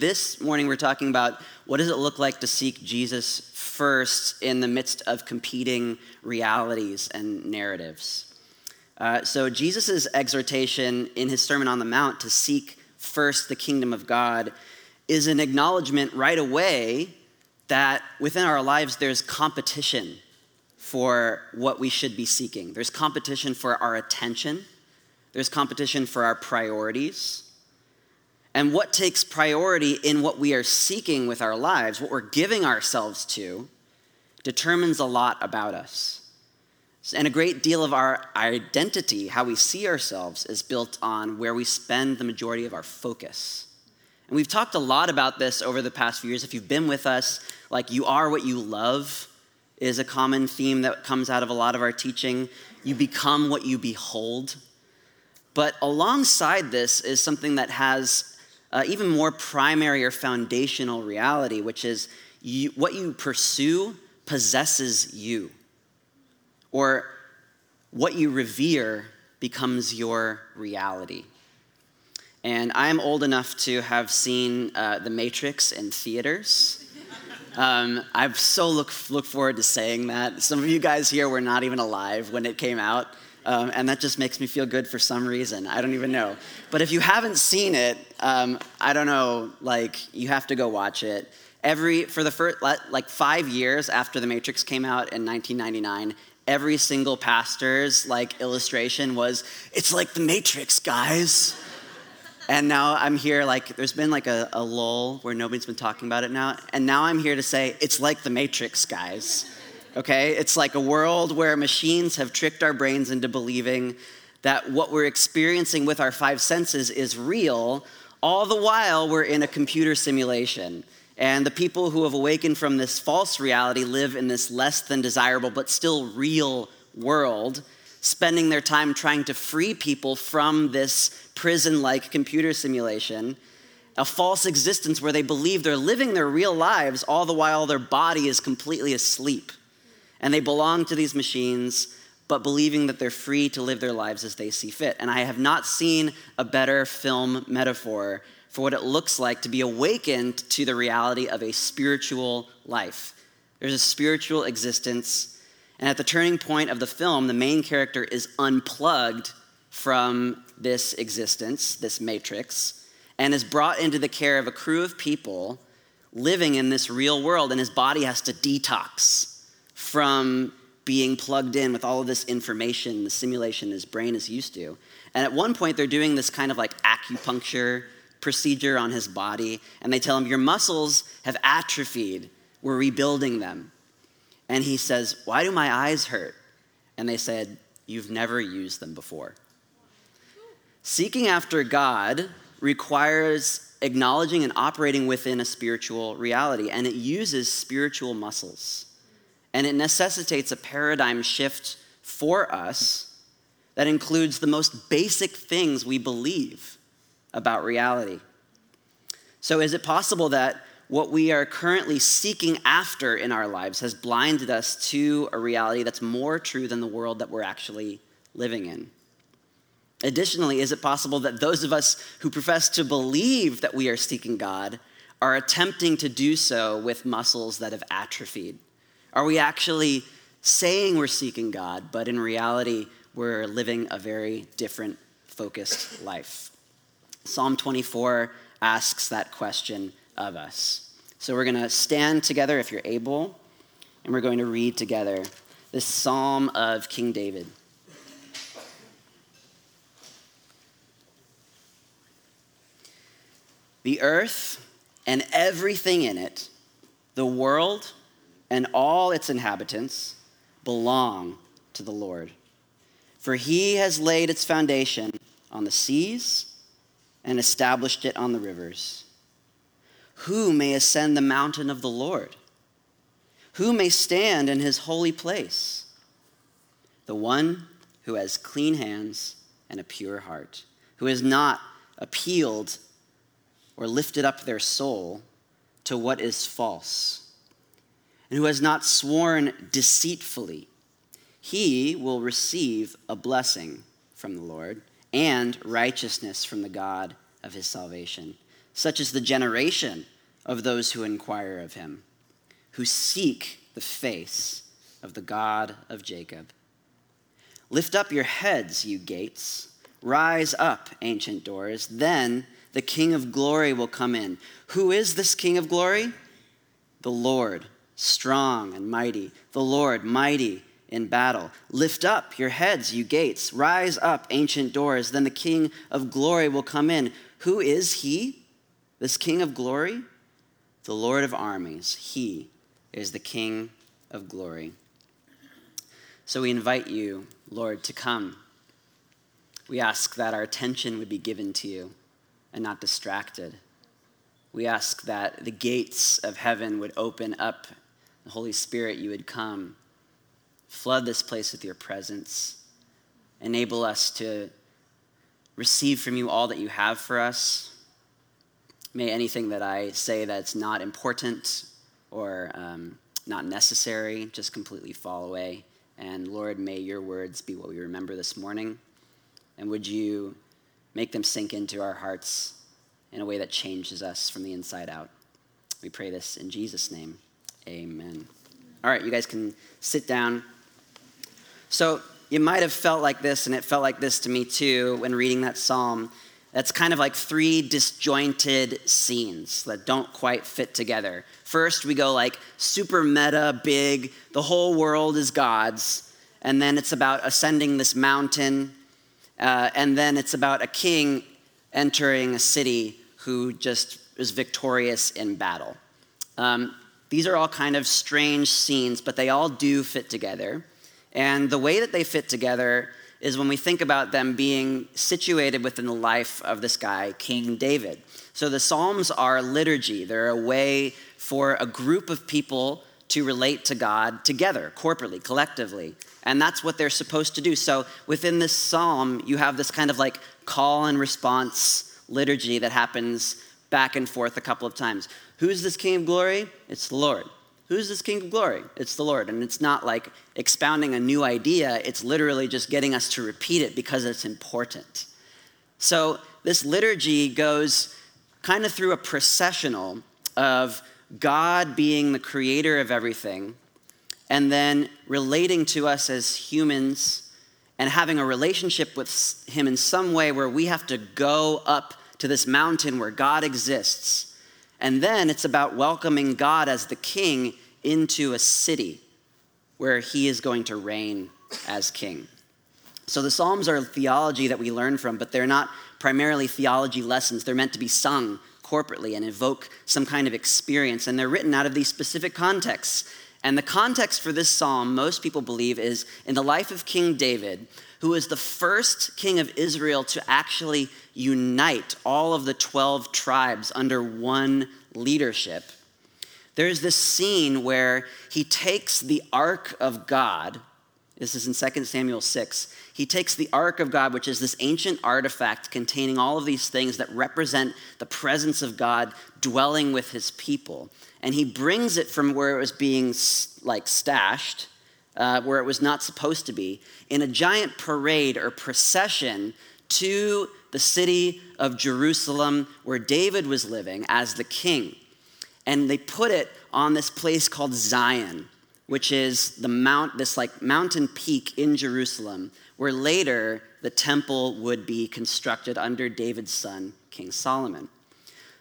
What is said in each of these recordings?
this morning we're talking about what does it look like to seek Jesus first in the midst of competing realities and narratives. Uh, so, Jesus' exhortation in his Sermon on the Mount to seek first the kingdom of God is an acknowledgement right away that within our lives there's competition for what we should be seeking. There's competition for our attention, there's competition for our priorities. And what takes priority in what we are seeking with our lives, what we're giving ourselves to, determines a lot about us. And a great deal of our identity, how we see ourselves, is built on where we spend the majority of our focus. And we've talked a lot about this over the past few years. If you've been with us, like you are what you love is a common theme that comes out of a lot of our teaching. You become what you behold. But alongside this is something that has uh, even more primary or foundational reality, which is you, what you pursue possesses you, or what you revere becomes your reality. And I'm old enough to have seen uh, The Matrix in theaters. Um, I've so look, look forward to saying that. Some of you guys here were not even alive when it came out. Um, and that just makes me feel good for some reason. I don't even know. But if you haven't seen it, um, I don't know, like, you have to go watch it every for the first like five years after the matrix came out in 1999 every single pastor's like illustration was it's like the matrix guys and now i'm here like there's been like a, a lull where nobody's been talking about it now and now i'm here to say it's like the matrix guys okay it's like a world where machines have tricked our brains into believing that what we're experiencing with our five senses is real all the while we're in a computer simulation and the people who have awakened from this false reality live in this less than desirable but still real world, spending their time trying to free people from this prison like computer simulation, a false existence where they believe they're living their real lives all the while their body is completely asleep. And they belong to these machines, but believing that they're free to live their lives as they see fit. And I have not seen a better film metaphor for what it looks like to be awakened to the reality of a spiritual life. There's a spiritual existence. And at the turning point of the film, the main character is unplugged from this existence, this matrix, and is brought into the care of a crew of people living in this real world. And his body has to detox from being plugged in with all of this information, the simulation his brain is used to. And at one point, they're doing this kind of like acupuncture procedure on his body, and they tell him, Your muscles have atrophied. We're rebuilding them. And he says, Why do my eyes hurt? And they said, You've never used them before. Seeking after God requires acknowledging and operating within a spiritual reality, and it uses spiritual muscles. And it necessitates a paradigm shift for us that includes the most basic things we believe about reality. So, is it possible that what we are currently seeking after in our lives has blinded us to a reality that's more true than the world that we're actually living in? Additionally, is it possible that those of us who profess to believe that we are seeking God are attempting to do so with muscles that have atrophied? Are we actually saying we're seeking God, but in reality, we're living a very different, focused life? Psalm 24 asks that question of us. So we're going to stand together if you're able, and we're going to read together this Psalm of King David. The earth and everything in it, the world and all its inhabitants, belong to the Lord. For he has laid its foundation on the seas and established it on the rivers. Who may ascend the mountain of the Lord? Who may stand in his holy place? The one who has clean hands and a pure heart, who has not appealed or lifted up their soul to what is false, and who has not sworn deceitfully, he will receive a blessing from the Lord and righteousness from the God of his salvation. Such is the generation of those who inquire of him, who seek the face of the God of Jacob. Lift up your heads, you gates. Rise up, ancient doors. Then the King of glory will come in. Who is this King of glory? The Lord, strong and mighty. The Lord, mighty in battle. Lift up your heads, you gates. Rise up, ancient doors. Then the King of glory will come in. Who is he? This King of glory? The Lord of armies. He is the King of glory. So we invite you, Lord, to come. We ask that our attention would be given to you and not distracted. We ask that the gates of heaven would open up, Holy Spirit, you would come Flood this place with your presence. Enable us to receive from you all that you have for us. May anything that I say that's not important or um, not necessary just completely fall away. And Lord, may your words be what we remember this morning. And would you make them sink into our hearts in a way that changes us from the inside out? We pray this in Jesus' name. Amen. All right, you guys can sit down. So you might have felt like this, and it felt like this to me too when reading that psalm. That's kind of like three disjointed scenes that don't quite fit together. First, we go like super meta, big, the whole world is God's. And then it's about ascending this mountain. Uh, and then it's about a king entering a city who just is victorious in battle. Um, these are all kind of strange scenes, but they all do fit together. And the way that they fit together is when we think about them being situated within the life of this guy, King David. So the Psalms are liturgy, they're a way for a group of people to relate to God together, corporately, collectively. And that's what they're supposed to do. So within this psalm, you have this kind of like call and response liturgy that happens back and forth a couple of times. Who's this King of glory? It's the Lord. Who's this King of glory? It's the Lord. And it's not like expounding a new idea, it's literally just getting us to repeat it because it's important. So this liturgy goes kind of through a processional of God being the creator of everything and then relating to us as humans and having a relationship with Him in some way where we have to go up to this mountain where God exists and then it's about welcoming God as the king into a city where he is going to reign as king. So the Psalms are theology that we learn from, but they're not primarily theology lessons. They're meant to be sung corporately and evoke some kind of experience, and they're written out of these specific contexts. And the context for this psalm, most people believe, is in the life of King David, who was the first king of Israel to actually unite all of the 12 tribes under one leadership. There's this scene where he takes the ark of God. This is in 2 Samuel 6. He takes the ark of God, which is this ancient artifact containing all of these things that represent the presence of God dwelling with his people. And he brings it from where it was being like stashed uh, where it was not supposed to be, in a giant parade or procession to the city of Jerusalem where David was living as the king. And they put it on this place called Zion, which is the mount, this like mountain peak in Jerusalem, where later the temple would be constructed under David's son, King Solomon.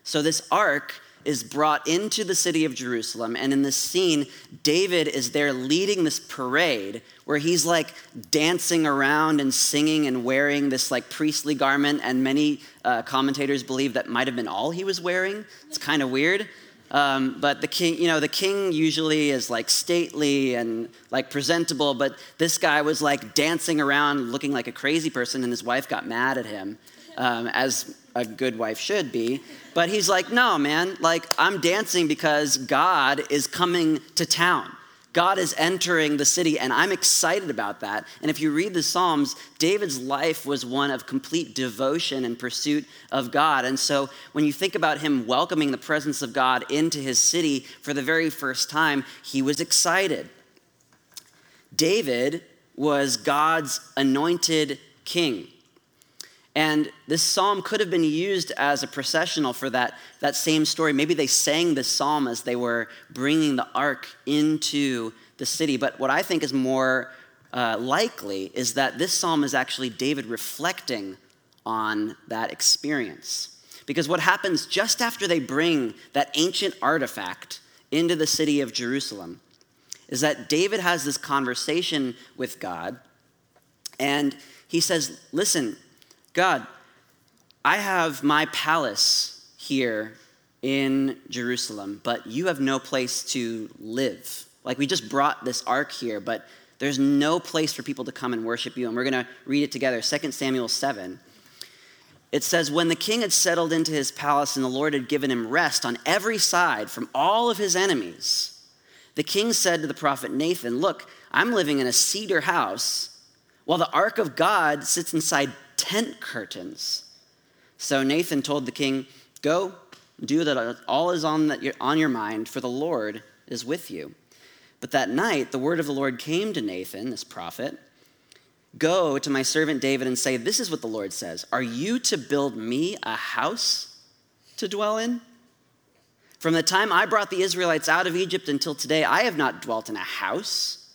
So this ark is brought into the city of Jerusalem. And in this scene, David is there leading this parade where he's like dancing around and singing and wearing this like priestly garment. And many uh, commentators believe that might have been all he was wearing. It's kind of weird. Um, but the king, you know, the king usually is like stately and like presentable, but this guy was like dancing around looking like a crazy person, and his wife got mad at him, um, as a good wife should be. But he's like, no, man, like I'm dancing because God is coming to town. God is entering the city, and I'm excited about that. And if you read the Psalms, David's life was one of complete devotion and pursuit of God. And so when you think about him welcoming the presence of God into his city for the very first time, he was excited. David was God's anointed king. And this psalm could have been used as a processional for that, that same story. Maybe they sang this psalm as they were bringing the ark into the city. But what I think is more uh, likely is that this psalm is actually David reflecting on that experience. Because what happens just after they bring that ancient artifact into the city of Jerusalem is that David has this conversation with God and he says, Listen, God, I have my palace here in Jerusalem, but you have no place to live. Like we just brought this ark here, but there's no place for people to come and worship you. And we're going to read it together 2 Samuel 7. It says, When the king had settled into his palace and the Lord had given him rest on every side from all of his enemies, the king said to the prophet Nathan, Look, I'm living in a cedar house while the ark of God sits inside tent curtains. So Nathan told the king, Go, do that all is on, that on your mind, for the Lord is with you. But that night, the word of the Lord came to Nathan, this prophet Go to my servant David and say, This is what the Lord says Are you to build me a house to dwell in? From the time I brought the Israelites out of Egypt until today, I have not dwelt in a house.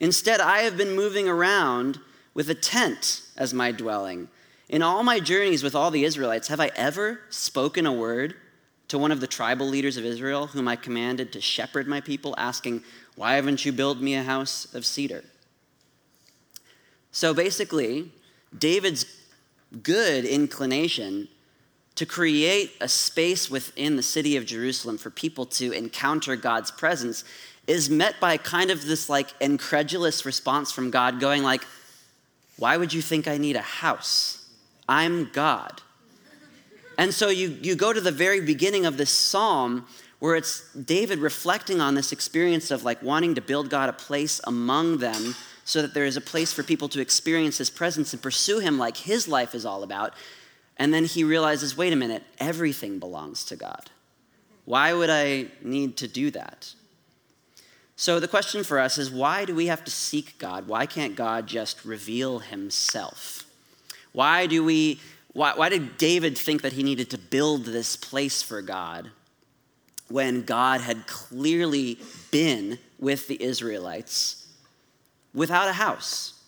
Instead, I have been moving around with a tent as my dwelling. In all my journeys with all the Israelites, have I ever spoken a word to one of the tribal leaders of Israel, whom I commanded to shepherd my people, asking, Why haven't you built me a house of cedar? So basically, David's good inclination to create a space within the city of Jerusalem for people to encounter God's presence is met by kind of this like incredulous response from God going like why would you think I need a house? I'm God. And so you, you go to the very beginning of this psalm where it's David reflecting on this experience of like wanting to build God a place among them so that there is a place for people to experience his presence and pursue him like his life is all about. And then he realizes wait a minute, everything belongs to God. Why would I need to do that? So the question for us is why do we have to seek God? Why can't God just reveal himself? Why do we why, why did David think that he needed to build this place for God when God had clearly been with the Israelites without a house?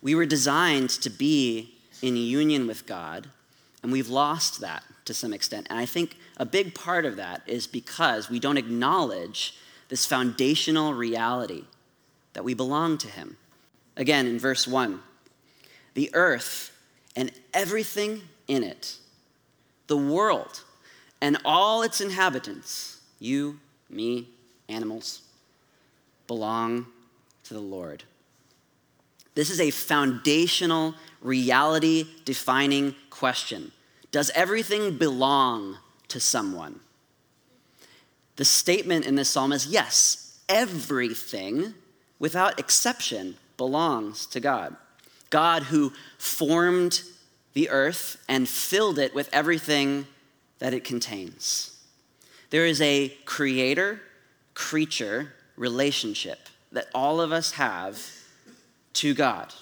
We were designed to be in union with God, and we've lost that to some extent. And I think a big part of that is because we don't acknowledge this foundational reality that we belong to Him. Again, in verse 1 the earth and everything in it, the world and all its inhabitants, you, me, animals, belong to the Lord. This is a foundational, reality defining question. Does everything belong to someone? The statement in this psalm is yes, everything, without exception, belongs to God. God who formed the earth and filled it with everything that it contains. There is a creator creature relationship that all of us have to God.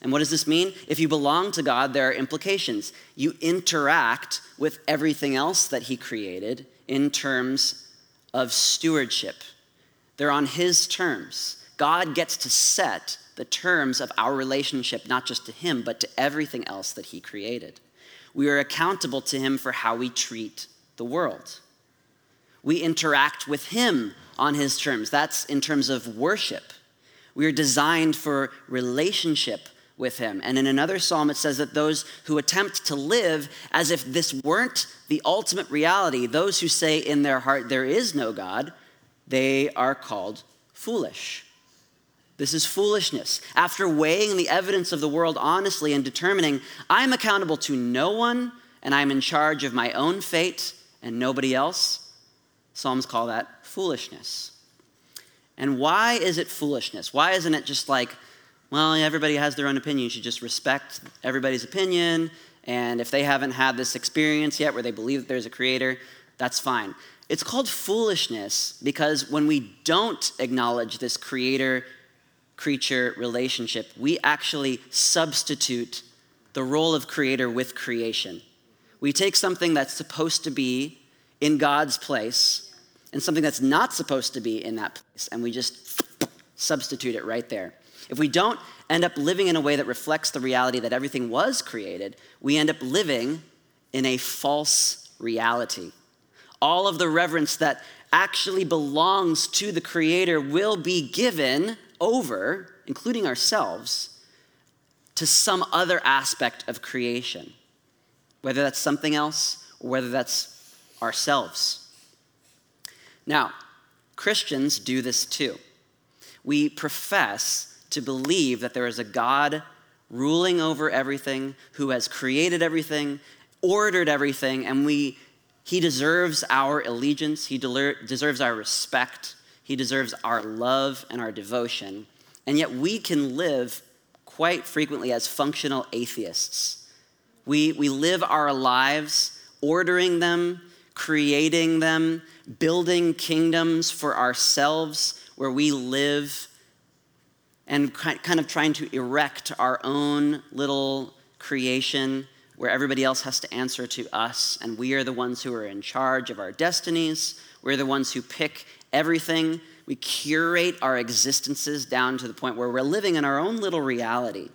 And what does this mean? If you belong to God, there are implications. You interact with everything else that He created in terms of stewardship. They're on His terms. God gets to set the terms of our relationship, not just to Him, but to everything else that He created. We are accountable to Him for how we treat the world. We interact with Him on His terms. That's in terms of worship. We are designed for relationship with him. And in another psalm, it says that those who attempt to live as if this weren't the ultimate reality, those who say in their heart there is no God, they are called foolish. This is foolishness. After weighing the evidence of the world honestly and determining I'm accountable to no one and I'm in charge of my own fate and nobody else, Psalms call that foolishness. And why is it foolishness? Why isn't it just like, well, everybody has their own opinion. You should just respect everybody's opinion. And if they haven't had this experience yet where they believe that there's a creator, that's fine. It's called foolishness because when we don't acknowledge this creator creature relationship, we actually substitute the role of creator with creation. We take something that's supposed to be in God's place and something that's not supposed to be in that place, and we just substitute it right there. If we don't end up living in a way that reflects the reality that everything was created, we end up living in a false reality. All of the reverence that actually belongs to the Creator will be given over, including ourselves, to some other aspect of creation, whether that's something else or whether that's ourselves. Now, Christians do this too. We profess to believe that there is a God ruling over everything, who has created everything, ordered everything, and we he deserves our allegiance, he deserves our respect, he deserves our love and our devotion. And yet we can live quite frequently as functional atheists. We, we live our lives ordering them, creating them, building kingdoms for ourselves where we live, and kind of trying to erect our own little creation where everybody else has to answer to us, and we are the ones who are in charge of our destinies. We're the ones who pick everything. We curate our existences down to the point where we're living in our own little reality.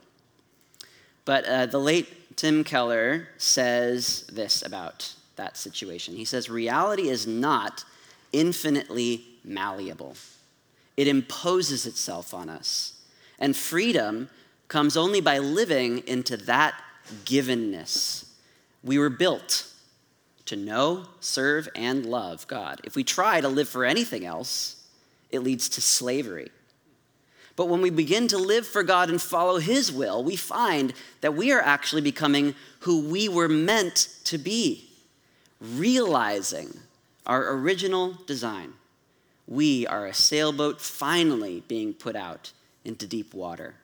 But uh, the late Tim Keller says this about that situation. He says, Reality is not infinitely malleable, it imposes itself on us. And freedom comes only by living into that givenness. We were built to know, serve, and love God. If we try to live for anything else, it leads to slavery. But when we begin to live for God and follow His will, we find that we are actually becoming who we were meant to be, realizing our original design. We are a sailboat finally being put out into deep water.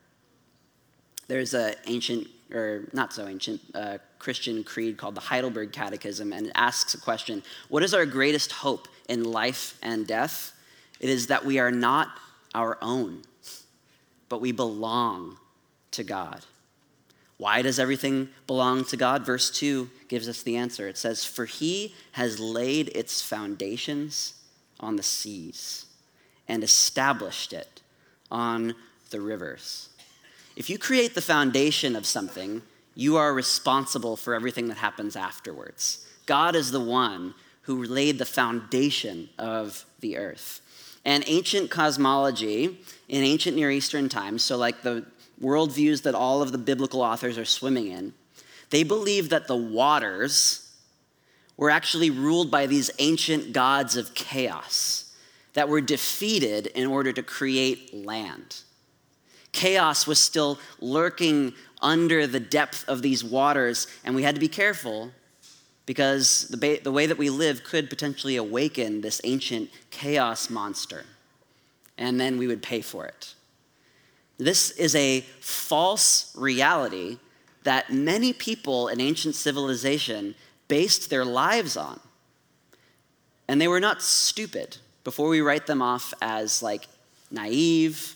There's an ancient or not so ancient, uh, Christian creed called the Heidelberg Catechism, and it asks a question What is our greatest hope in life and death? It is that we are not our own, but we belong to God. Why does everything belong to God? Verse 2 gives us the answer. It says, For he has laid its foundations on the seas and established it on the rivers. If you create the foundation of something, you are responsible for everything that happens afterwards. God is the one who laid the foundation of the earth. And ancient cosmology in ancient Near Eastern times, so like the worldviews that all of the biblical authors are swimming in, they believe that the waters were actually ruled by these ancient gods of chaos that were defeated in order to create land. Chaos was still lurking under the depth of these waters, and we had to be careful because the, ba- the way that we live could potentially awaken this ancient chaos monster, and then we would pay for it. This is a false reality that many people in ancient civilization based their lives on. And they were not stupid before we write them off as like naive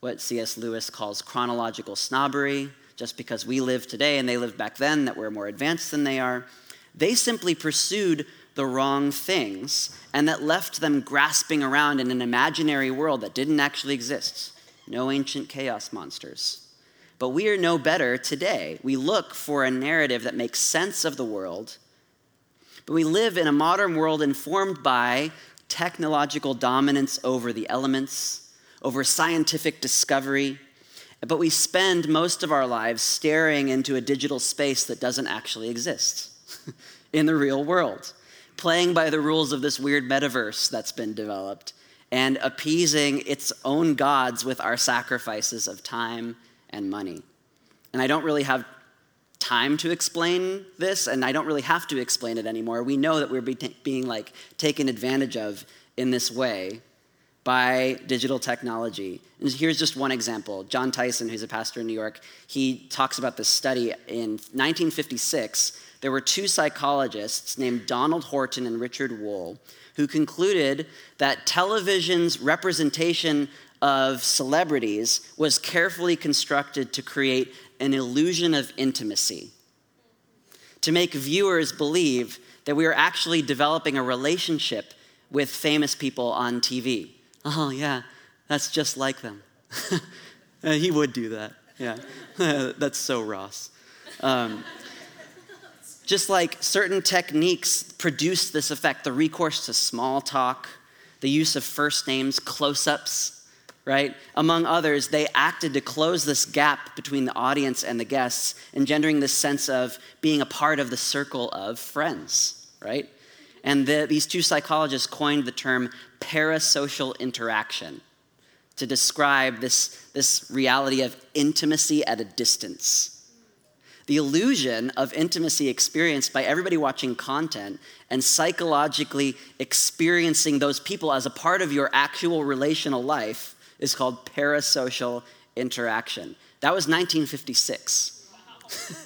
what C.S. Lewis calls chronological snobbery, just because we live today and they lived back then, that we're more advanced than they are. They simply pursued the wrong things, and that left them grasping around in an imaginary world that didn't actually exist. No ancient chaos monsters. But we are no better today. We look for a narrative that makes sense of the world, but we live in a modern world informed by technological dominance over the elements over scientific discovery, but we spend most of our lives staring into a digital space that doesn't actually exist in the real world, playing by the rules of this weird metaverse that's been developed, and appeasing its own gods with our sacrifices of time and money. And I don't really have time to explain this, and I don't really have to explain it anymore. We know that we're being like taken advantage of in this way by digital technology. And here's just one example. Jon Tyson, who's a pastor in New York, he talks about this study. In 1956, there were two psychologists named Donald Horton and Richard Wohl who concluded that television's representation of celebrities was carefully constructed to create an illusion of intimacy, to make viewers believe that we are actually developing a relationship with famous people on TV. Oh, yeah, that's just like them. he would do that. Yeah, that's so Ross. Um, just like certain techniques produce this effect the recourse to small talk, the use of first names, close ups, right? Among others, they acted to close this gap between the audience and the guests, engendering this sense of being a part of the circle of friends, right? And the, these two psychologists coined the term parasocial interaction to describe this, this reality of intimacy at a distance the illusion of intimacy experienced by everybody watching content and psychologically experiencing those people as a part of your actual relational life is called parasocial interaction. That was 1956.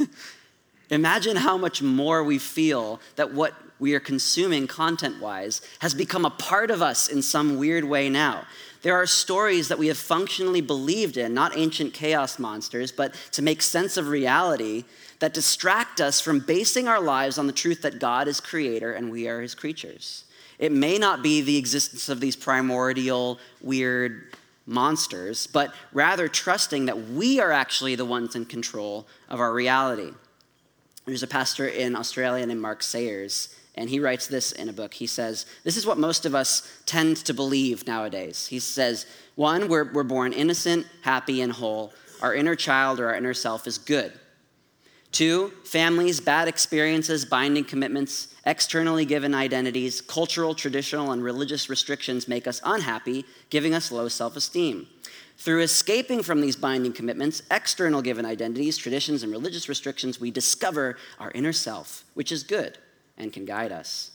Imagine how much more we feel that what we are consuming content wise has become a part of us in some weird way now. There are stories that we have functionally believed in, not ancient chaos monsters, but to make sense of reality that distract us from basing our lives on the truth that God is creator and we are his creatures. It may not be the existence of these primordial, weird monsters, but rather trusting that we are actually the ones in control of our reality. There's a pastor in Australia named Mark Sayers, and he writes this in a book. He says, This is what most of us tend to believe nowadays. He says, One, we're, we're born innocent, happy, and whole. Our inner child or our inner self is good. Two, families, bad experiences, binding commitments, externally given identities, cultural, traditional, and religious restrictions make us unhappy, giving us low self esteem. Through escaping from these binding commitments, external given identities, traditions, and religious restrictions, we discover our inner self, which is good and can guide us.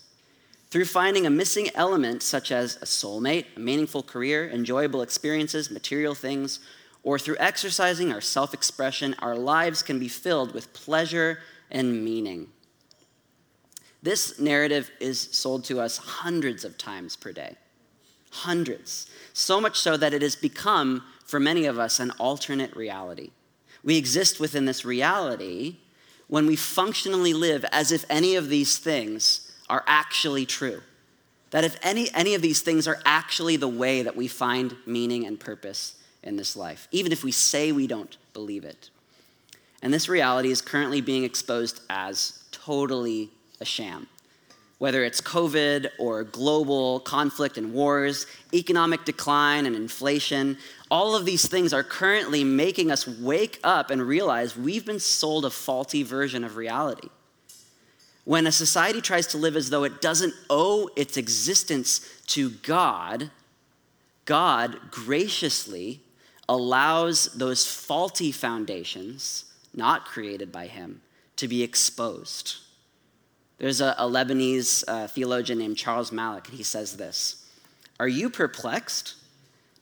Through finding a missing element, such as a soulmate, a meaningful career, enjoyable experiences, material things, or through exercising our self expression, our lives can be filled with pleasure and meaning. This narrative is sold to us hundreds of times per day. Hundreds. So much so that it has become, for many of us, an alternate reality. We exist within this reality when we functionally live as if any of these things are actually true. That if any, any of these things are actually the way that we find meaning and purpose in this life, even if we say we don't believe it. And this reality is currently being exposed as totally a sham. Whether it's COVID or global conflict and wars, economic decline and inflation, all of these things are currently making us wake up and realize we've been sold a faulty version of reality. When a society tries to live as though it doesn't owe its existence to God, God graciously allows those faulty foundations, not created by him, to be exposed. There's a, a Lebanese uh, theologian named Charles Malik, and he says this Are you perplexed?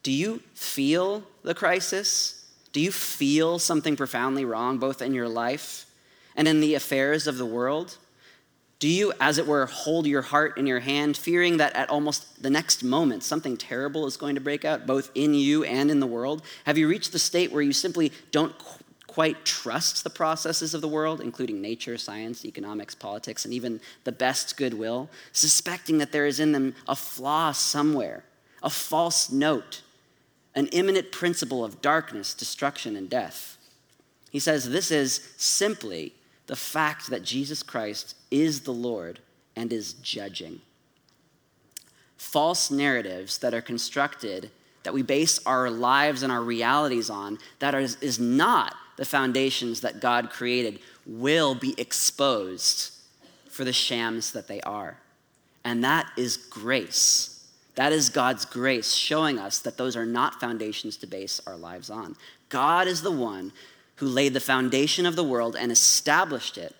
Do you feel the crisis? Do you feel something profoundly wrong, both in your life and in the affairs of the world? Do you, as it were, hold your heart in your hand, fearing that at almost the next moment something terrible is going to break out, both in you and in the world? Have you reached the state where you simply don't qu- quite trust the processes of the world, including nature, science, economics, politics, and even the best goodwill, suspecting that there is in them a flaw somewhere, a false note, an imminent principle of darkness, destruction, and death? He says this is simply the fact that Jesus Christ is the Lord and is judging. False narratives that are constructed, that we base our lives and our realities on, that is, is not the foundations that God created, will be exposed for the shams that they are. And that is grace. That is God's grace showing us that those are not foundations to base our lives on. God is the one who laid the foundation of the world and established it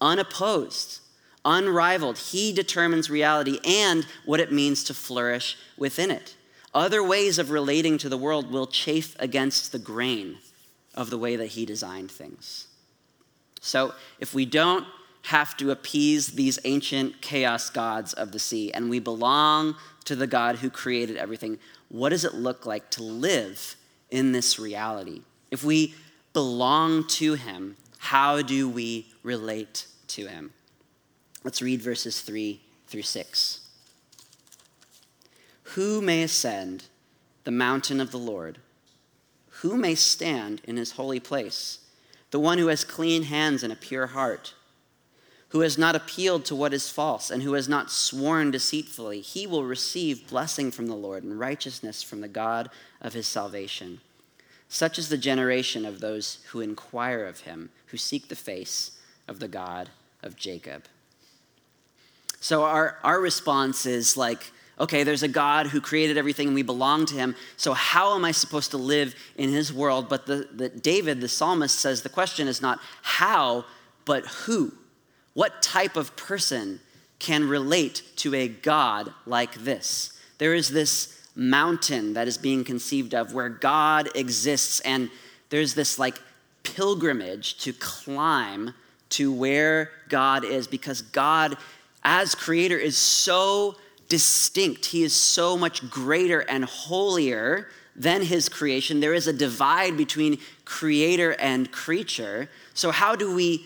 unopposed, unrivaled. He determines reality and what it means to flourish within it. Other ways of relating to the world will chafe against the grain of the way that he designed things. So, if we don't have to appease these ancient chaos gods of the sea and we belong to the God who created everything, what does it look like to live in this reality? If we belong to him, how do we relate to him? Let's read verses 3 through 6. Who may ascend the mountain of the Lord? Who may stand in his holy place? The one who has clean hands and a pure heart, who has not appealed to what is false, and who has not sworn deceitfully, he will receive blessing from the Lord and righteousness from the God of his salvation. Such is the generation of those who inquire of him, who seek the face of the God of Jacob. So our, our response is like, okay, there's a God who created everything and we belong to him. So how am I supposed to live in his world? But the, the David, the psalmist, says the question is not how, but who. What type of person can relate to a God like this? There is this mountain that is being conceived of where God exists, and there's this like pilgrimage to climb to where God is because God, as creator, is so distinct. He is so much greater and holier than his creation. There is a divide between creator and creature. So, how do we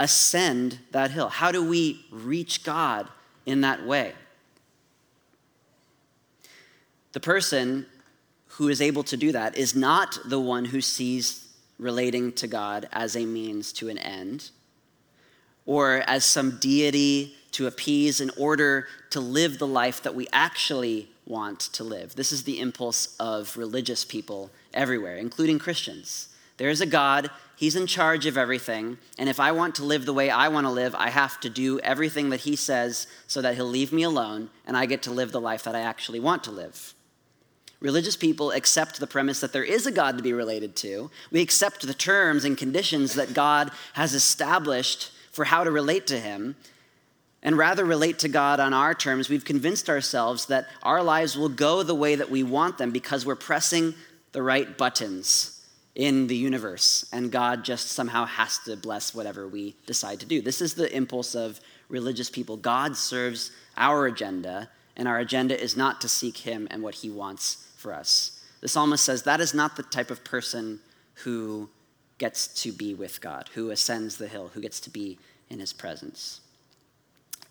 ascend that hill? How do we reach God in that way? The person who is able to do that is not the one who sees relating to God as a means to an end or as some deity to appease in order to live the life that we actually want to live. This is the impulse of religious people everywhere, including Christians. There is a God, He's in charge of everything, and if I want to live the way I want to live, I have to do everything that He says so that He'll leave me alone and I get to live the life that I actually want to live. Religious people accept the premise that there is a God to be related to. We accept the terms and conditions that God has established for how to relate to Him. And rather relate to God on our terms, we've convinced ourselves that our lives will go the way that we want them because we're pressing the right buttons in the universe, and God just somehow has to bless whatever we decide to do. This is the impulse of religious people. God serves our agenda, and our agenda is not to seek Him and what He wants for us. The psalmist says that is not the type of person who gets to be with God, who ascends the hill, who gets to be in his presence.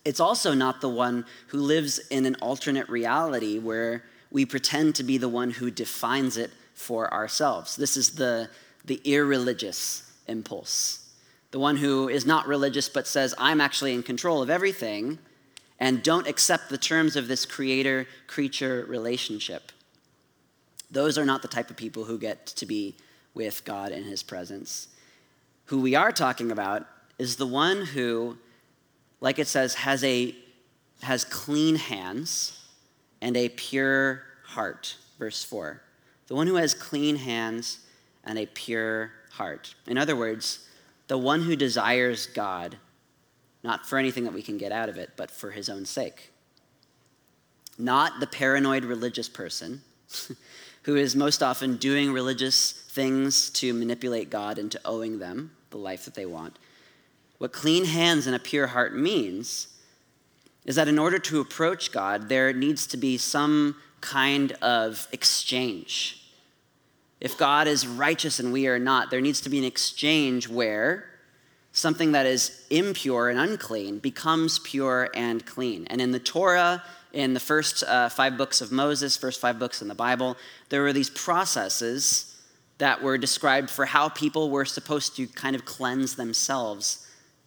It's also not the one who lives in an alternate reality where we pretend to be the one who defines it for ourselves. This is the, the irreligious impulse. The one who is not religious but says, I'm actually in control of everything, and don't accept the terms of this creator creature relationship. Those are not the type of people who get to be with God in his presence. Who we are talking about is the one who, like it says, has, a, has clean hands and a pure heart. Verse 4. The one who has clean hands and a pure heart. In other words, the one who desires God, not for anything that we can get out of it, but for his own sake. Not the paranoid religious person who is most often doing religious things to manipulate God into owing them the life that they want. What clean hands and a pure heart means is that in order to approach God, there needs to be some kind of exchange. If God is righteous and we are not, there needs to be an exchange where something that is impure and unclean becomes pure and clean. And in the Torah, in the first uh, five books of Moses, first five books in the Bible, there were these processes that were described for how people were supposed to kind of cleanse themselves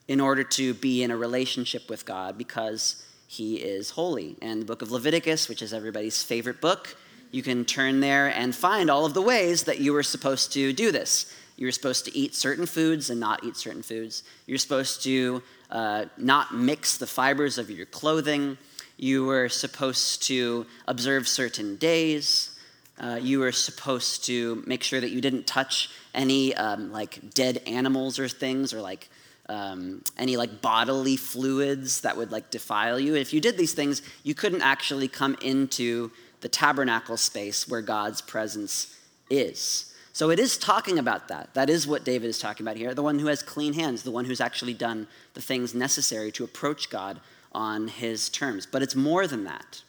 in order to be in a relationship with God because he is holy. And the book of Leviticus, which is everybody's favorite book, you can turn there and find all of the ways that you were supposed to do this. You were supposed to eat certain foods and not eat certain foods. You're supposed to uh, not mix the fibers of your clothing. You were supposed to observe certain days. Uh, you were supposed to make sure that you didn't touch any um, like dead animals or things or like um, any like bodily fluids that would like defile you. If you did these things, you couldn't actually come into the tabernacle space where God's presence is. So it is talking about that. That is what David is talking about here. The one who has clean hands, the one who's actually done the things necessary to approach God on his terms. But it's more than that,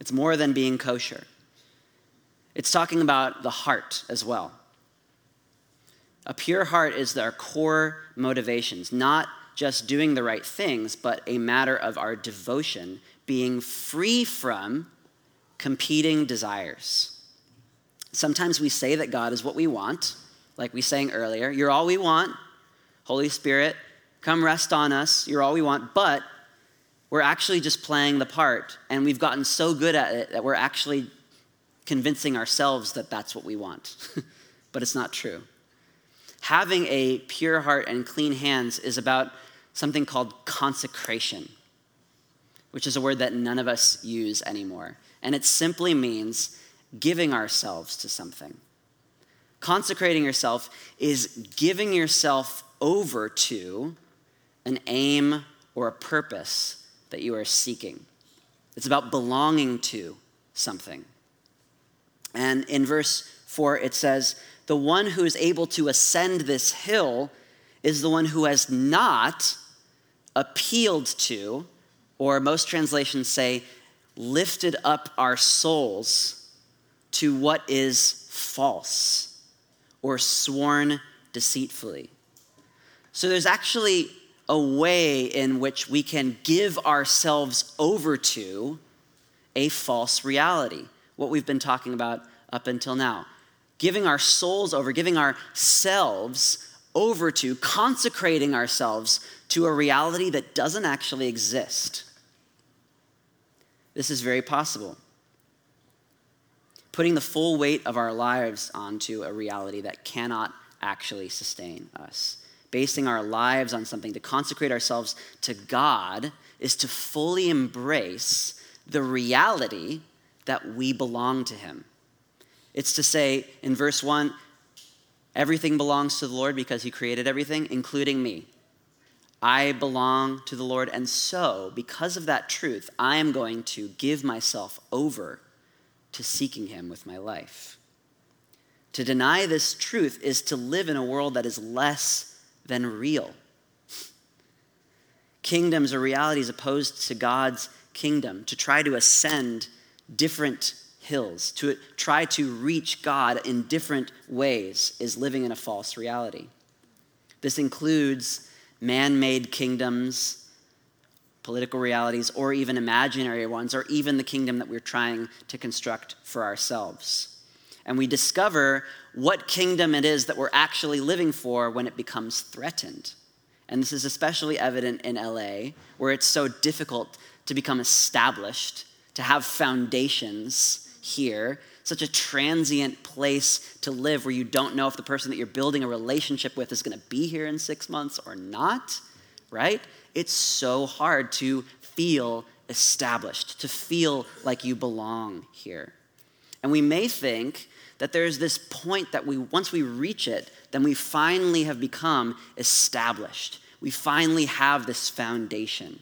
it's more than being kosher. It's talking about the heart as well. A pure heart is our core motivations, not just doing the right things, but a matter of our devotion being free from competing desires. Sometimes we say that God is what we want, like we sang earlier. You're all we want. Holy Spirit, come rest on us. You're all we want. But we're actually just playing the part, and we've gotten so good at it that we're actually convincing ourselves that that's what we want. but it's not true. Having a pure heart and clean hands is about something called consecration, which is a word that none of us use anymore. And it simply means giving ourselves to something. Consecrating yourself is giving yourself over to an aim or a purpose that you are seeking. It's about belonging to something. And in verse 4, it says, The one who is able to ascend this hill is the one who has not appealed to, or most translations say, lifted up our souls to what is false or sworn deceitfully. So there's actually a way in which we can give ourselves over to a false reality, what we've been talking about up until now. Giving our souls over, giving ourselves over to, consecrating ourselves to a reality that doesn't actually exist. This is very possible. Putting the full weight of our lives onto a reality that cannot actually sustain us. Basing our lives on something to consecrate ourselves to God is to fully embrace the reality that we belong to Him. It's to say in verse 1 everything belongs to the Lord because He created everything, including me. I belong to the Lord, and so, because of that truth, I am going to give myself over to seeking Him with my life. To deny this truth is to live in a world that is less than real. Kingdoms or realities opposed to God's kingdom, to try to ascend different hills, to try to reach God in different ways, is living in a false reality. This includes man made kingdoms, political realities, or even imaginary ones, or even the kingdom that we're trying to construct for ourselves. And we discover what kingdom it is that we're actually living for when it becomes threatened. And this is especially evident in LA, where it's so difficult to become established, to have foundations here such a transient place to live where you don't know if the person that you're building a relationship with is going to be here in six months or not, right? It's so hard to feel established, to feel like you belong here. And we may think that there's this point that we, once we reach it, then we finally have become established. We finally have this foundation.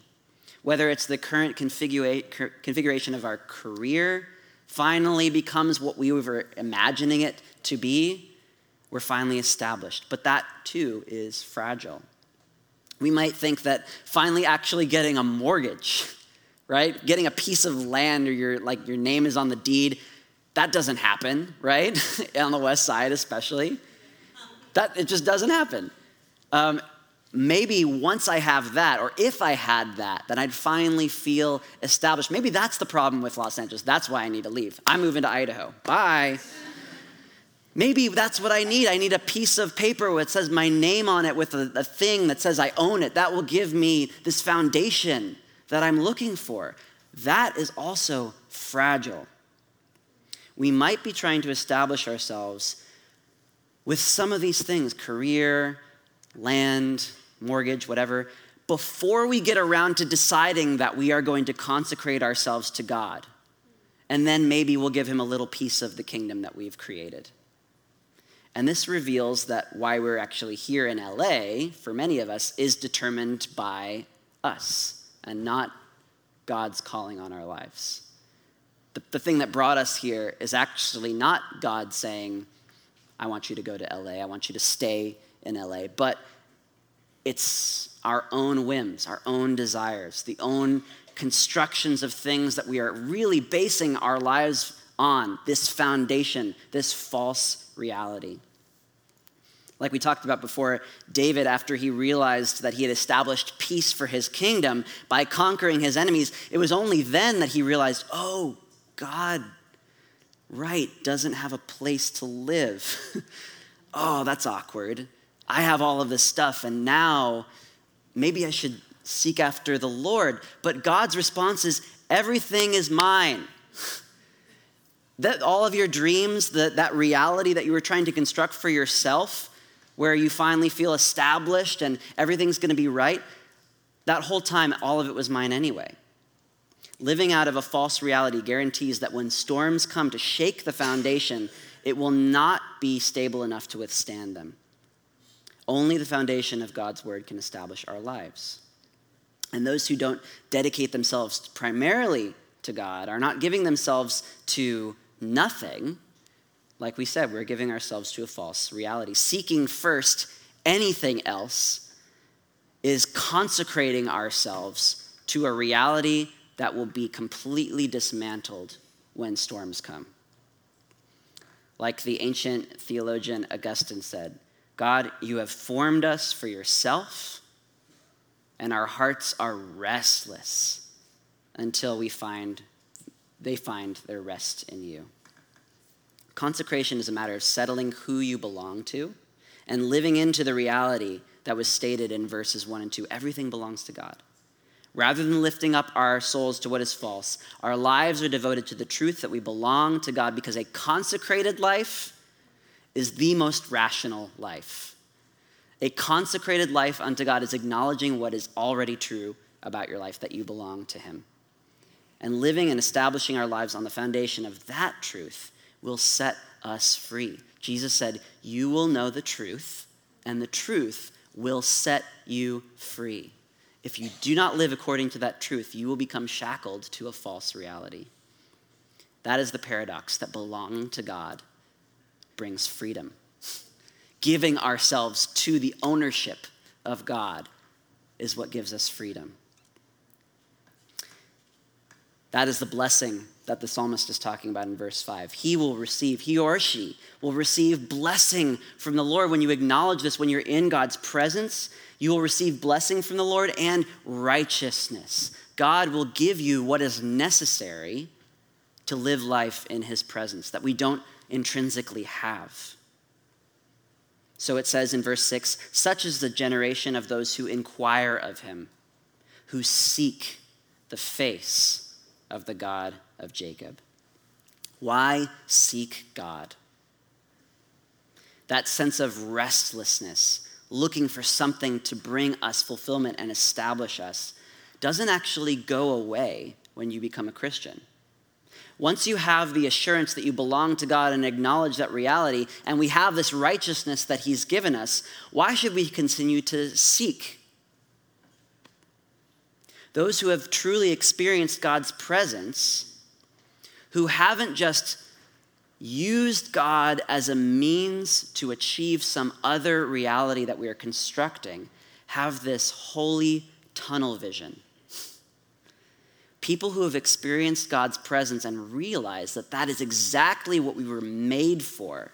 Whether it's the current configura- configuration of our career, finally becomes what we were imagining it to be, we're finally established. But that too is fragile. We might think that finally actually getting a mortgage, right? Getting a piece of land or your like your name is on the deed, that doesn't happen, right? on the west side especially. That it just doesn't happen. Um, maybe once I have that, or if I had that, then I'd finally feel established. Maybe that's the problem with Los Angeles. That's why I need to leave. I'm moving to Idaho. Bye. Maybe that's what I need. I need a piece of paper that says my name on it with a, a, thing that says I own it. That will give me this foundation that I'm looking for. That is also fragile. We might be trying to establish ourselves with some of these things career, land, mortgage, whatever, before we get around to deciding that we are going to consecrate ourselves to God. And then maybe we'll give him a little piece of the kingdom that we've created. And this reveals that why we're actually here in LA, for many of us, is determined by us and not God's calling on our lives. The, the thing that brought us here is actually not God saying, I want you to go to LA, I want you to stay in LA, but it's our own whims, our own desires, the own constructions of things that we are really basing our lives on, this foundation, this false reality. Like we talked about before, David, after he realized that he had established peace for his kingdom by conquering his enemies, it was only then that he realized, oh, God, right, doesn't have a place to live. oh, that's awkward. I have all of this stuff, and now maybe I should seek after the Lord. But God's response is, everything is mine. That all of your dreams, that, that reality that you were trying to construct for yourself, where you finally feel established and everything's going to be right, that whole time, all of it was mine anyway. Living out of a false reality guarantees that when storms come to shake the foundation, it will not be stable enough to withstand them. Only the foundation of God's word can establish our lives. And those who don't dedicate themselves primarily to God are not giving themselves to nothing, like we said, we're giving ourselves to a false reality. Seeking first anything else is consecrating ourselves to a reality that will be completely dismantled when storms come. Like the ancient theologian Augustine said, God, you have formed us for yourself, and our hearts are restless until we find they find their rest in you. Consecration is a matter of settling who you belong to and living into the reality that was stated in verses 1 and 2. Everything belongs to God. Rather than lifting up our souls to what is false, our lives are devoted to the truth that we belong to God because a consecrated life is the most rational life. A consecrated life unto God is acknowledging what is already true about your life, that you belong to Him. And living and establishing our lives on the foundation of that truth will set us free. Jesus said, You will know the truth, and the truth will set you free. If you do not live according to that truth, you will become shackled to a false reality. That is the paradox that belonging to God brings freedom. Giving ourselves to the ownership of God is what gives us freedom. That is the blessing that the psalmist is talking about in verse 5. He will receive, he or she will receive blessing from the Lord. When you acknowledge this, when you're in God's presence, you will receive blessing from the Lord and righteousness. God will give you what is necessary to live life in his presence that we don't intrinsically have. So it says in verse 6 such is the generation of those who inquire of him, who seek the face of the God of Jacob. Why seek God? That sense of restlessness, looking for something to bring us fulfillment and establish us, doesn't actually go away when you become a Christian. Once you have the assurance that you belong to God and acknowledge that reality, and we have this righteousness that He's given us, why should we continue to seek those who have truly experienced God's presence, who haven't just used God as a means to achieve some other reality that we are constructing, have this holy tunnel vision. People who have experienced God's presence and realize that that is exactly what we were made for,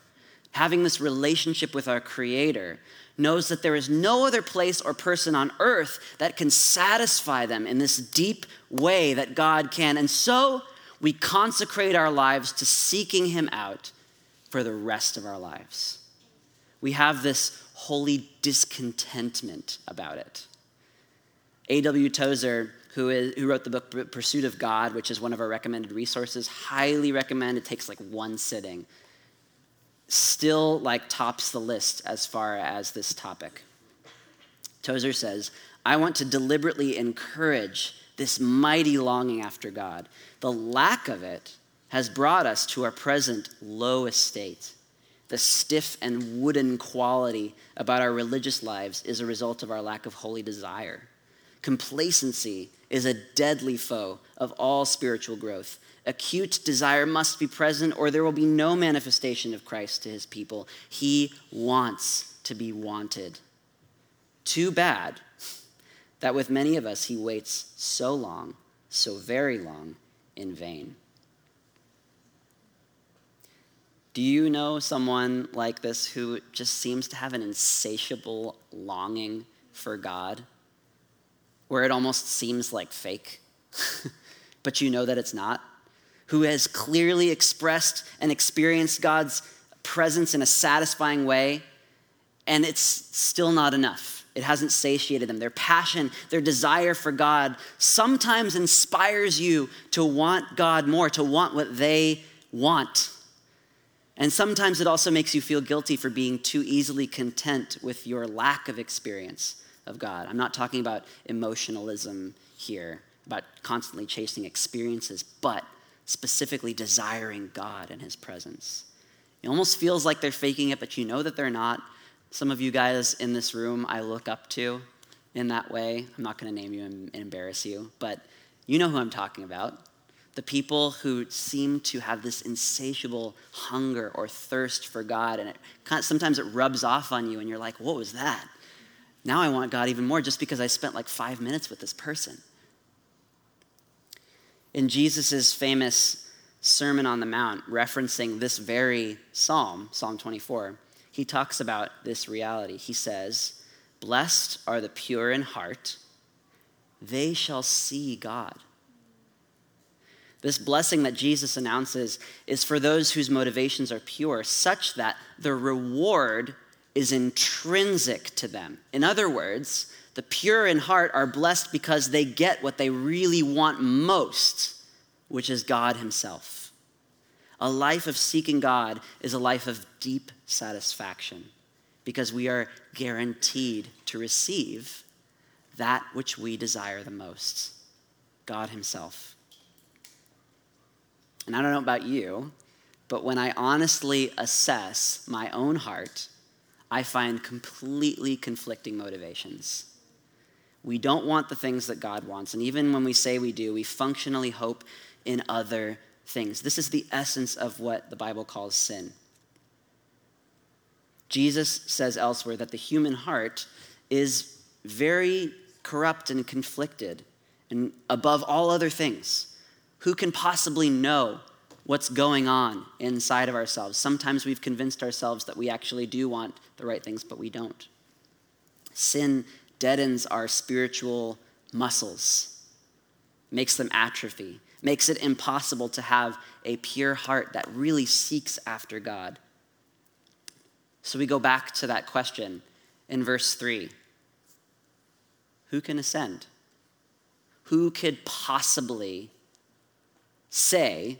having this relationship with our Creator, knows that there is no other place or person on earth that can satisfy them in this deep way that God can. And so we consecrate our lives to seeking Him out for the rest of our lives. We have this holy discontentment about it. A.W. Tozer, who, is, who wrote the book Pursuit of God, which is one of our recommended resources, highly recommend. It takes like one sitting still like tops the list as far as this topic. Tozer says, I want to deliberately encourage this mighty longing after God. The lack of it has brought us to our present low estate. The stiff and wooden quality about our religious lives is a result of our lack of holy desire. Complacency is a deadly foe of all spiritual growth. Acute desire must be present, or there will be no manifestation of Christ to his people. He wants to be wanted. Too bad that with many of us, he waits so long, so very long, in vain. Do you know someone like this who just seems to have an insatiable longing for God, where it almost seems like fake, but you know that it's not? Who has clearly expressed and experienced God's presence in a satisfying way, and it's still not enough. It hasn't satiated them. Their passion, their desire for God sometimes inspires you to want God more, to want what they want. And sometimes it also makes you feel guilty for being too easily content with your lack of experience of God. I'm not talking about emotionalism here, about constantly chasing experiences, but specifically desiring God and His presence. It almost feels like they're faking it, but you know that they're not. Some of you guys in this room I look up to in that way. I'm not going to name you and embarrass you, but you know who I'm talking about the people who seem to have this insatiable hunger or thirst for God, and it sometimes it rubs off on you, and you're like, "What was that?" Now I want God even more just because I spent like five minutes with this person. In Jesus' famous Sermon on the Mount, referencing this very psalm, Psalm 24, he talks about this reality. He says, Blessed are the pure in heart, they shall see God. This blessing that Jesus announces is for those whose motivations are pure, such that the reward is intrinsic to them. In other words, the pure in heart are blessed because they get what they really want most, which is God Himself. A life of seeking God is a life of deep satisfaction because we are guaranteed to receive that which we desire the most God Himself. And I don't know about you, but when I honestly assess my own heart, I find completely conflicting motivations. We don't want the things that God wants. And even when we say we do, we functionally hope in other things. This is the essence of what the Bible calls sin. Jesus says elsewhere that the human heart is very corrupt and conflicted, and above all other things. Who can possibly know what's going on inside of ourselves? Sometimes we've convinced ourselves that we actually do want the right things, but we don't. Sin deadens our spiritual muscles, makes them atrophy, makes it impossible to have a pure heart that really seeks after God. So we go back to that question in verse 3 Who can ascend? Who could possibly say,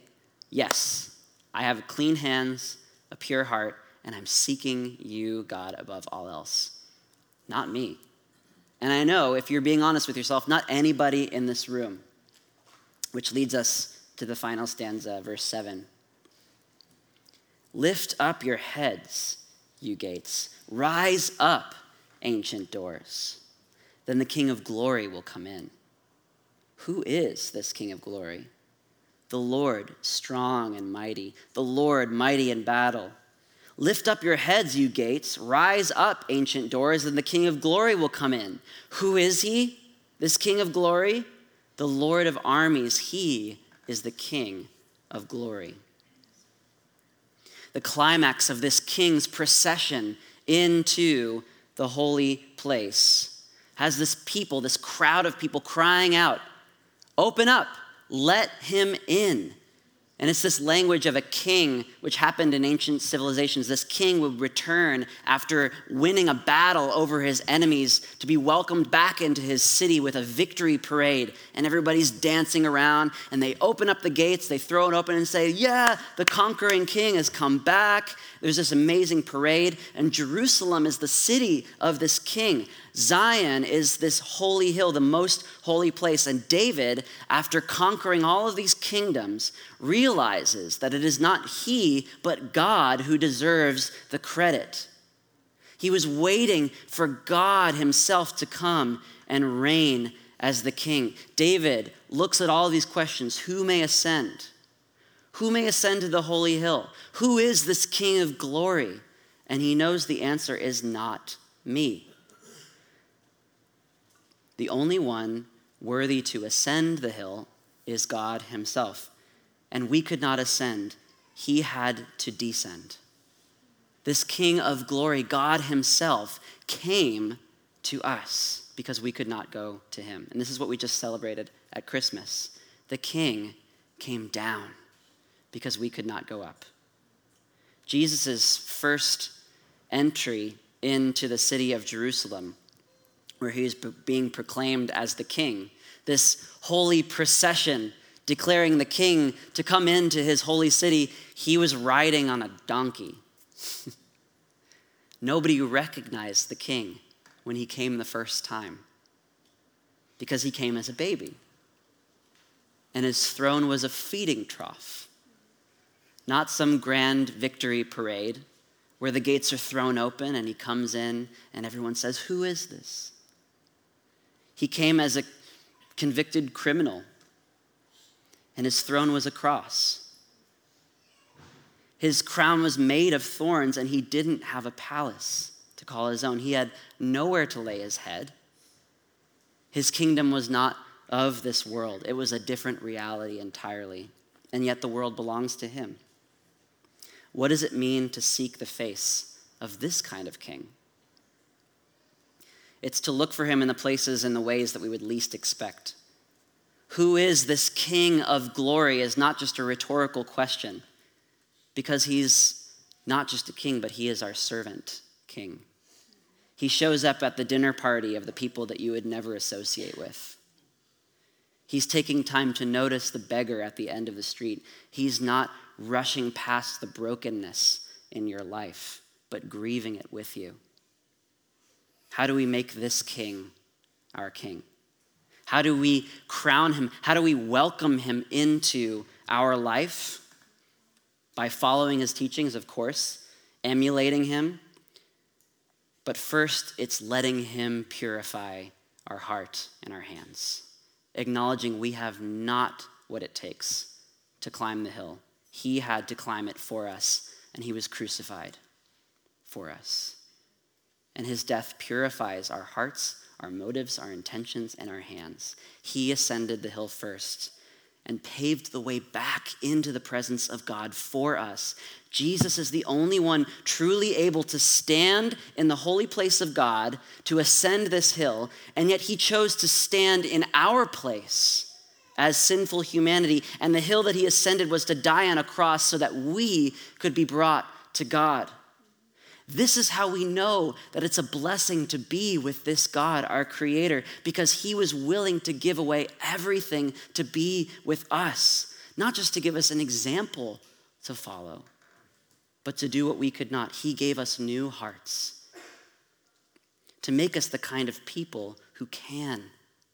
Yes, I have clean hands, a pure heart, and I'm seeking you, God, above all else. Not me. And I know, if you're being honest with yourself, not anybody in this room. Which leads us to the final stanza, verse 7. Lift up your heads, you gates. Rise up, ancient doors. Then the King of glory will come in. Who is this King of glory? The Lord strong and mighty, the Lord mighty in battle. Lift up your heads, you gates. Rise up, ancient doors, and the King of glory will come in. Who is he? This King of glory? The Lord of armies. He is the King of glory. The climax of this king's procession into the holy place has this people, this crowd of people crying out, Open up, let him in. And it's this language of a king, which happened in ancient civilizations. This king would return after winning a battle over his enemies to be welcomed back into his city with a victory parade. And everybody's dancing around, and they open up the gates, they throw it open and say, Yeah, the conquering king has come back. There's this amazing parade, and Jerusalem is the city of this king. Zion is this holy hill, the most holy place. And David, after conquering all of these kingdoms, realizes that it is not he, but God who deserves the credit. He was waiting for God himself to come and reign as the king. David looks at all these questions who may ascend? Who may ascend to the holy hill? Who is this king of glory? And he knows the answer is not me. The only one worthy to ascend the hill is God Himself. And we could not ascend he had to descend. This King of glory, God Himself, came to us because we could not go to Him. And this is what we just celebrated at Christmas. The King came down because we could not go up. Jesus' first entry into the city of Jerusalem, where he is being proclaimed as the king, this holy procession declaring the king to come into his holy city, he was riding on a donkey. Nobody recognized the king when he came the first time because he came as a baby. And his throne was a feeding trough, not some grand victory parade where the gates are thrown open and he comes in and everyone says, Who is this? He came as a convicted criminal and his throne was a cross. His crown was made of thorns, and he didn't have a palace to call his own. He had nowhere to lay his head. His kingdom was not of this world, it was a different reality entirely. And yet the world belongs to him. What does it mean to seek the face of this kind of king? It's to look for him in the places and the ways that we would least expect. Who is this King of glory is not just a rhetorical question, because he's not just a king, but he is our servant king. He shows up at the dinner party of the people that you would never associate with. He's taking time to notice the beggar at the end of the street. He's not rushing past the brokenness in your life, but grieving it with you. How do we make this king our king? How do we crown him? How do we welcome him into our life? By following his teachings, of course, emulating him. But first, it's letting him purify our heart and our hands, acknowledging we have not what it takes to climb the hill. He had to climb it for us, and he was crucified for us. And his death purifies our hearts our motives, our intentions, and our hands. He ascended the hill first and paved the way back into the presence of God for us. Jesus is the only one truly able to stand in the holy place of God, to ascend this hill, and yet he chose to stand in our place as sinful humanity. And the hill that he ascended was to die on a cross so that we could be brought to God. This is how we know that it's a blessing to be with this God, our Creator, because He was willing to give away everything to be with us, not just to give us an example to follow, but to do what we could not. He gave us new hearts to make us the kind of people who can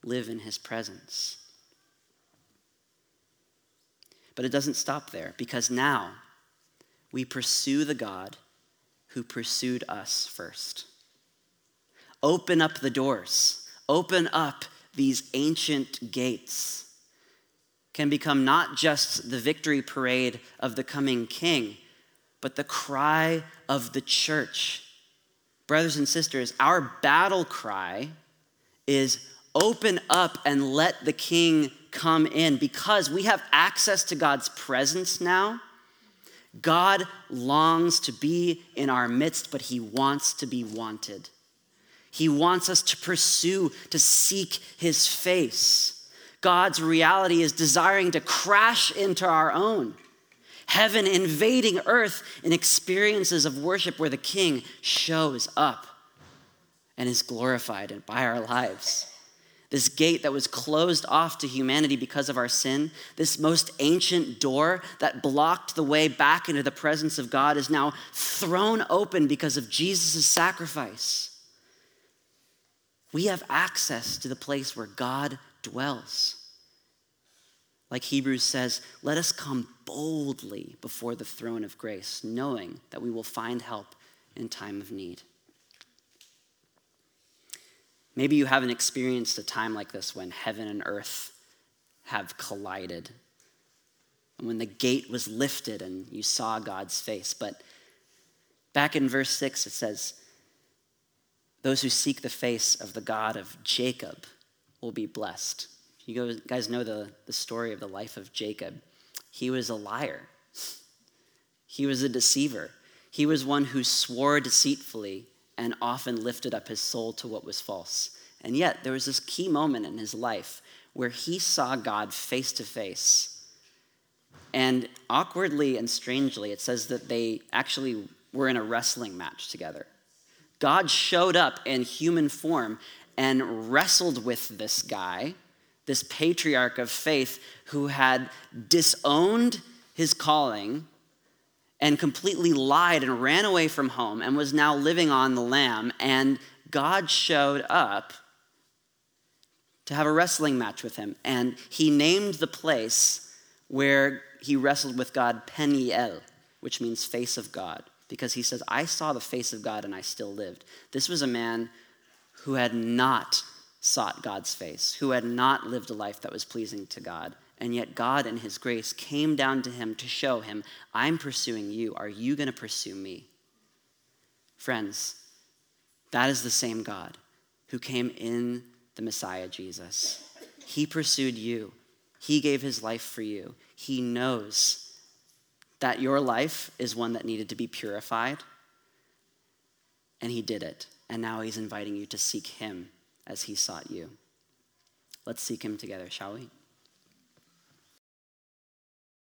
live in His presence. But it doesn't stop there because now we pursue the God who pursued us first. Open up the doors, open up these ancient gates. Can become not just the victory parade of the coming king, but the cry of the church. Brothers and sisters, our battle cry is open up and let the king come in because we have access to God's presence now God longs to be in our midst, but he wants to be wanted. He wants us to pursue, to seek his face. God's reality is desiring to crash into our own. Heaven invading earth in experiences of worship where the king shows up and is glorified by our lives this gate that was closed off to humanity because of our sin, this most ancient door that blocked the way back into the presence of God, is now thrown open because of Jesus' sacrifice. We have access to the place where God dwells. Like Hebrews says, let us come boldly before the throne of grace, knowing that we will find help in time of need. Maybe you haven't experienced a time like this when heaven and earth have collided, and when the gate was lifted and you saw God's face. But back in verse 6, it says, Those who seek the face of the God of Jacob will be blessed. You guys know the, the story of the life of Jacob. He was a liar. He was a deceiver. He was one who swore deceitfully and often lifted up his soul to what was false. And yet, there was this key moment in his life where he saw God face to face. And awkwardly and strangely, it says that they actually were in a wrestling match together. God showed up in human form and wrestled with this guy, this patriarch of faith who had disowned his calling and completely lied and ran away from home and was now living on the lam. And God showed up to have a wrestling match with him. And he named the place where he wrestled with God Peniel, which means face of God, because he says, I saw the face of God and I still lived. This was a man who had not sought God's face, who had not lived a life that was pleasing to God. And yet, God, in His grace, came down to him to show him, I'm pursuing you. Are you going to pursue me? Friends, that is the same God who came in the Messiah, Jesus. He pursued you, He gave His life for you. He knows that your life is one that needed to be purified, and He did it. And now He's inviting you to seek Him as He sought you. Let's seek Him together, shall we?